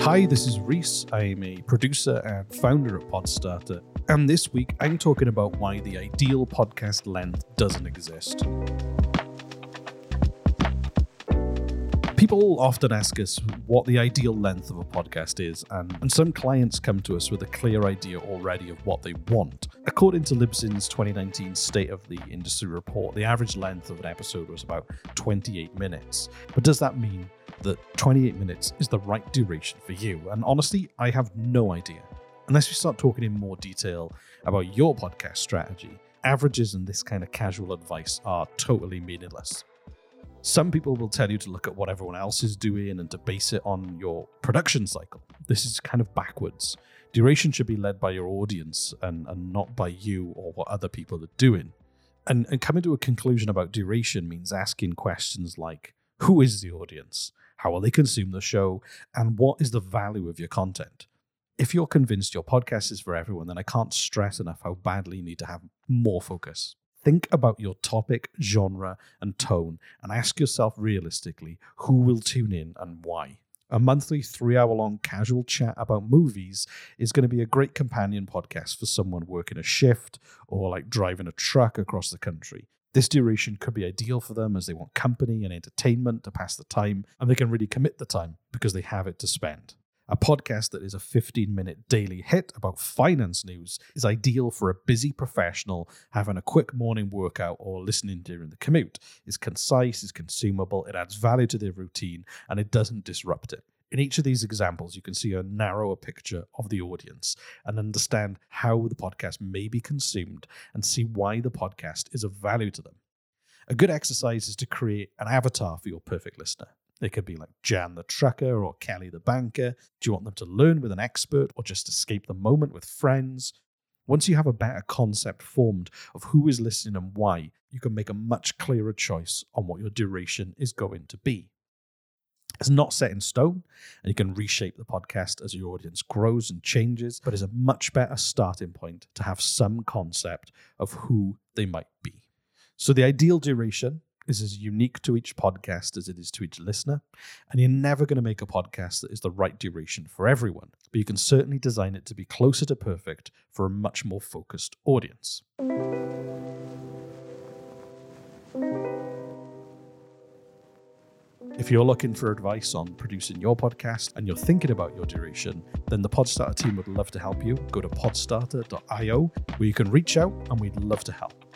Hi, this is Reese. I'm a producer and founder at Podstarter, and this week I'm talking about why the ideal podcast length doesn't exist. People often ask us what the ideal length of a podcast is, and, and some clients come to us with a clear idea already of what they want. According to Libsyn's 2019 State of the Industry report, the average length of an episode was about 28 minutes. But does that mean that 28 minutes is the right duration for you. And honestly, I have no idea. Unless we start talking in more detail about your podcast strategy, averages and this kind of casual advice are totally meaningless. Some people will tell you to look at what everyone else is doing and to base it on your production cycle. This is kind of backwards. Duration should be led by your audience and, and not by you or what other people are doing. And, and coming to a conclusion about duration means asking questions like who is the audience? How will they consume the show? And what is the value of your content? If you're convinced your podcast is for everyone, then I can't stress enough how badly you need to have more focus. Think about your topic, genre, and tone, and ask yourself realistically who will tune in and why. A monthly three hour long casual chat about movies is going to be a great companion podcast for someone working a shift or like driving a truck across the country. This duration could be ideal for them as they want company and entertainment to pass the time, and they can really commit the time because they have it to spend. A podcast that is a 15 minute daily hit about finance news is ideal for a busy professional having a quick morning workout or listening during the commute. It's concise, it's consumable, it adds value to their routine, and it doesn't disrupt it. In each of these examples, you can see a narrower picture of the audience and understand how the podcast may be consumed and see why the podcast is of value to them. A good exercise is to create an avatar for your perfect listener. It could be like Jan the trucker or Kelly the banker. Do you want them to learn with an expert or just escape the moment with friends? Once you have a better concept formed of who is listening and why, you can make a much clearer choice on what your duration is going to be. It's not set in stone, and you can reshape the podcast as your audience grows and changes, but it's a much better starting point to have some concept of who they might be. So, the ideal duration is as unique to each podcast as it is to each listener, and you're never going to make a podcast that is the right duration for everyone, but you can certainly design it to be closer to perfect for a much more focused audience. If you're looking for advice on producing your podcast and you're thinking about your duration, then the Podstarter team would love to help you. Go to podstarter.io where you can reach out and we'd love to help.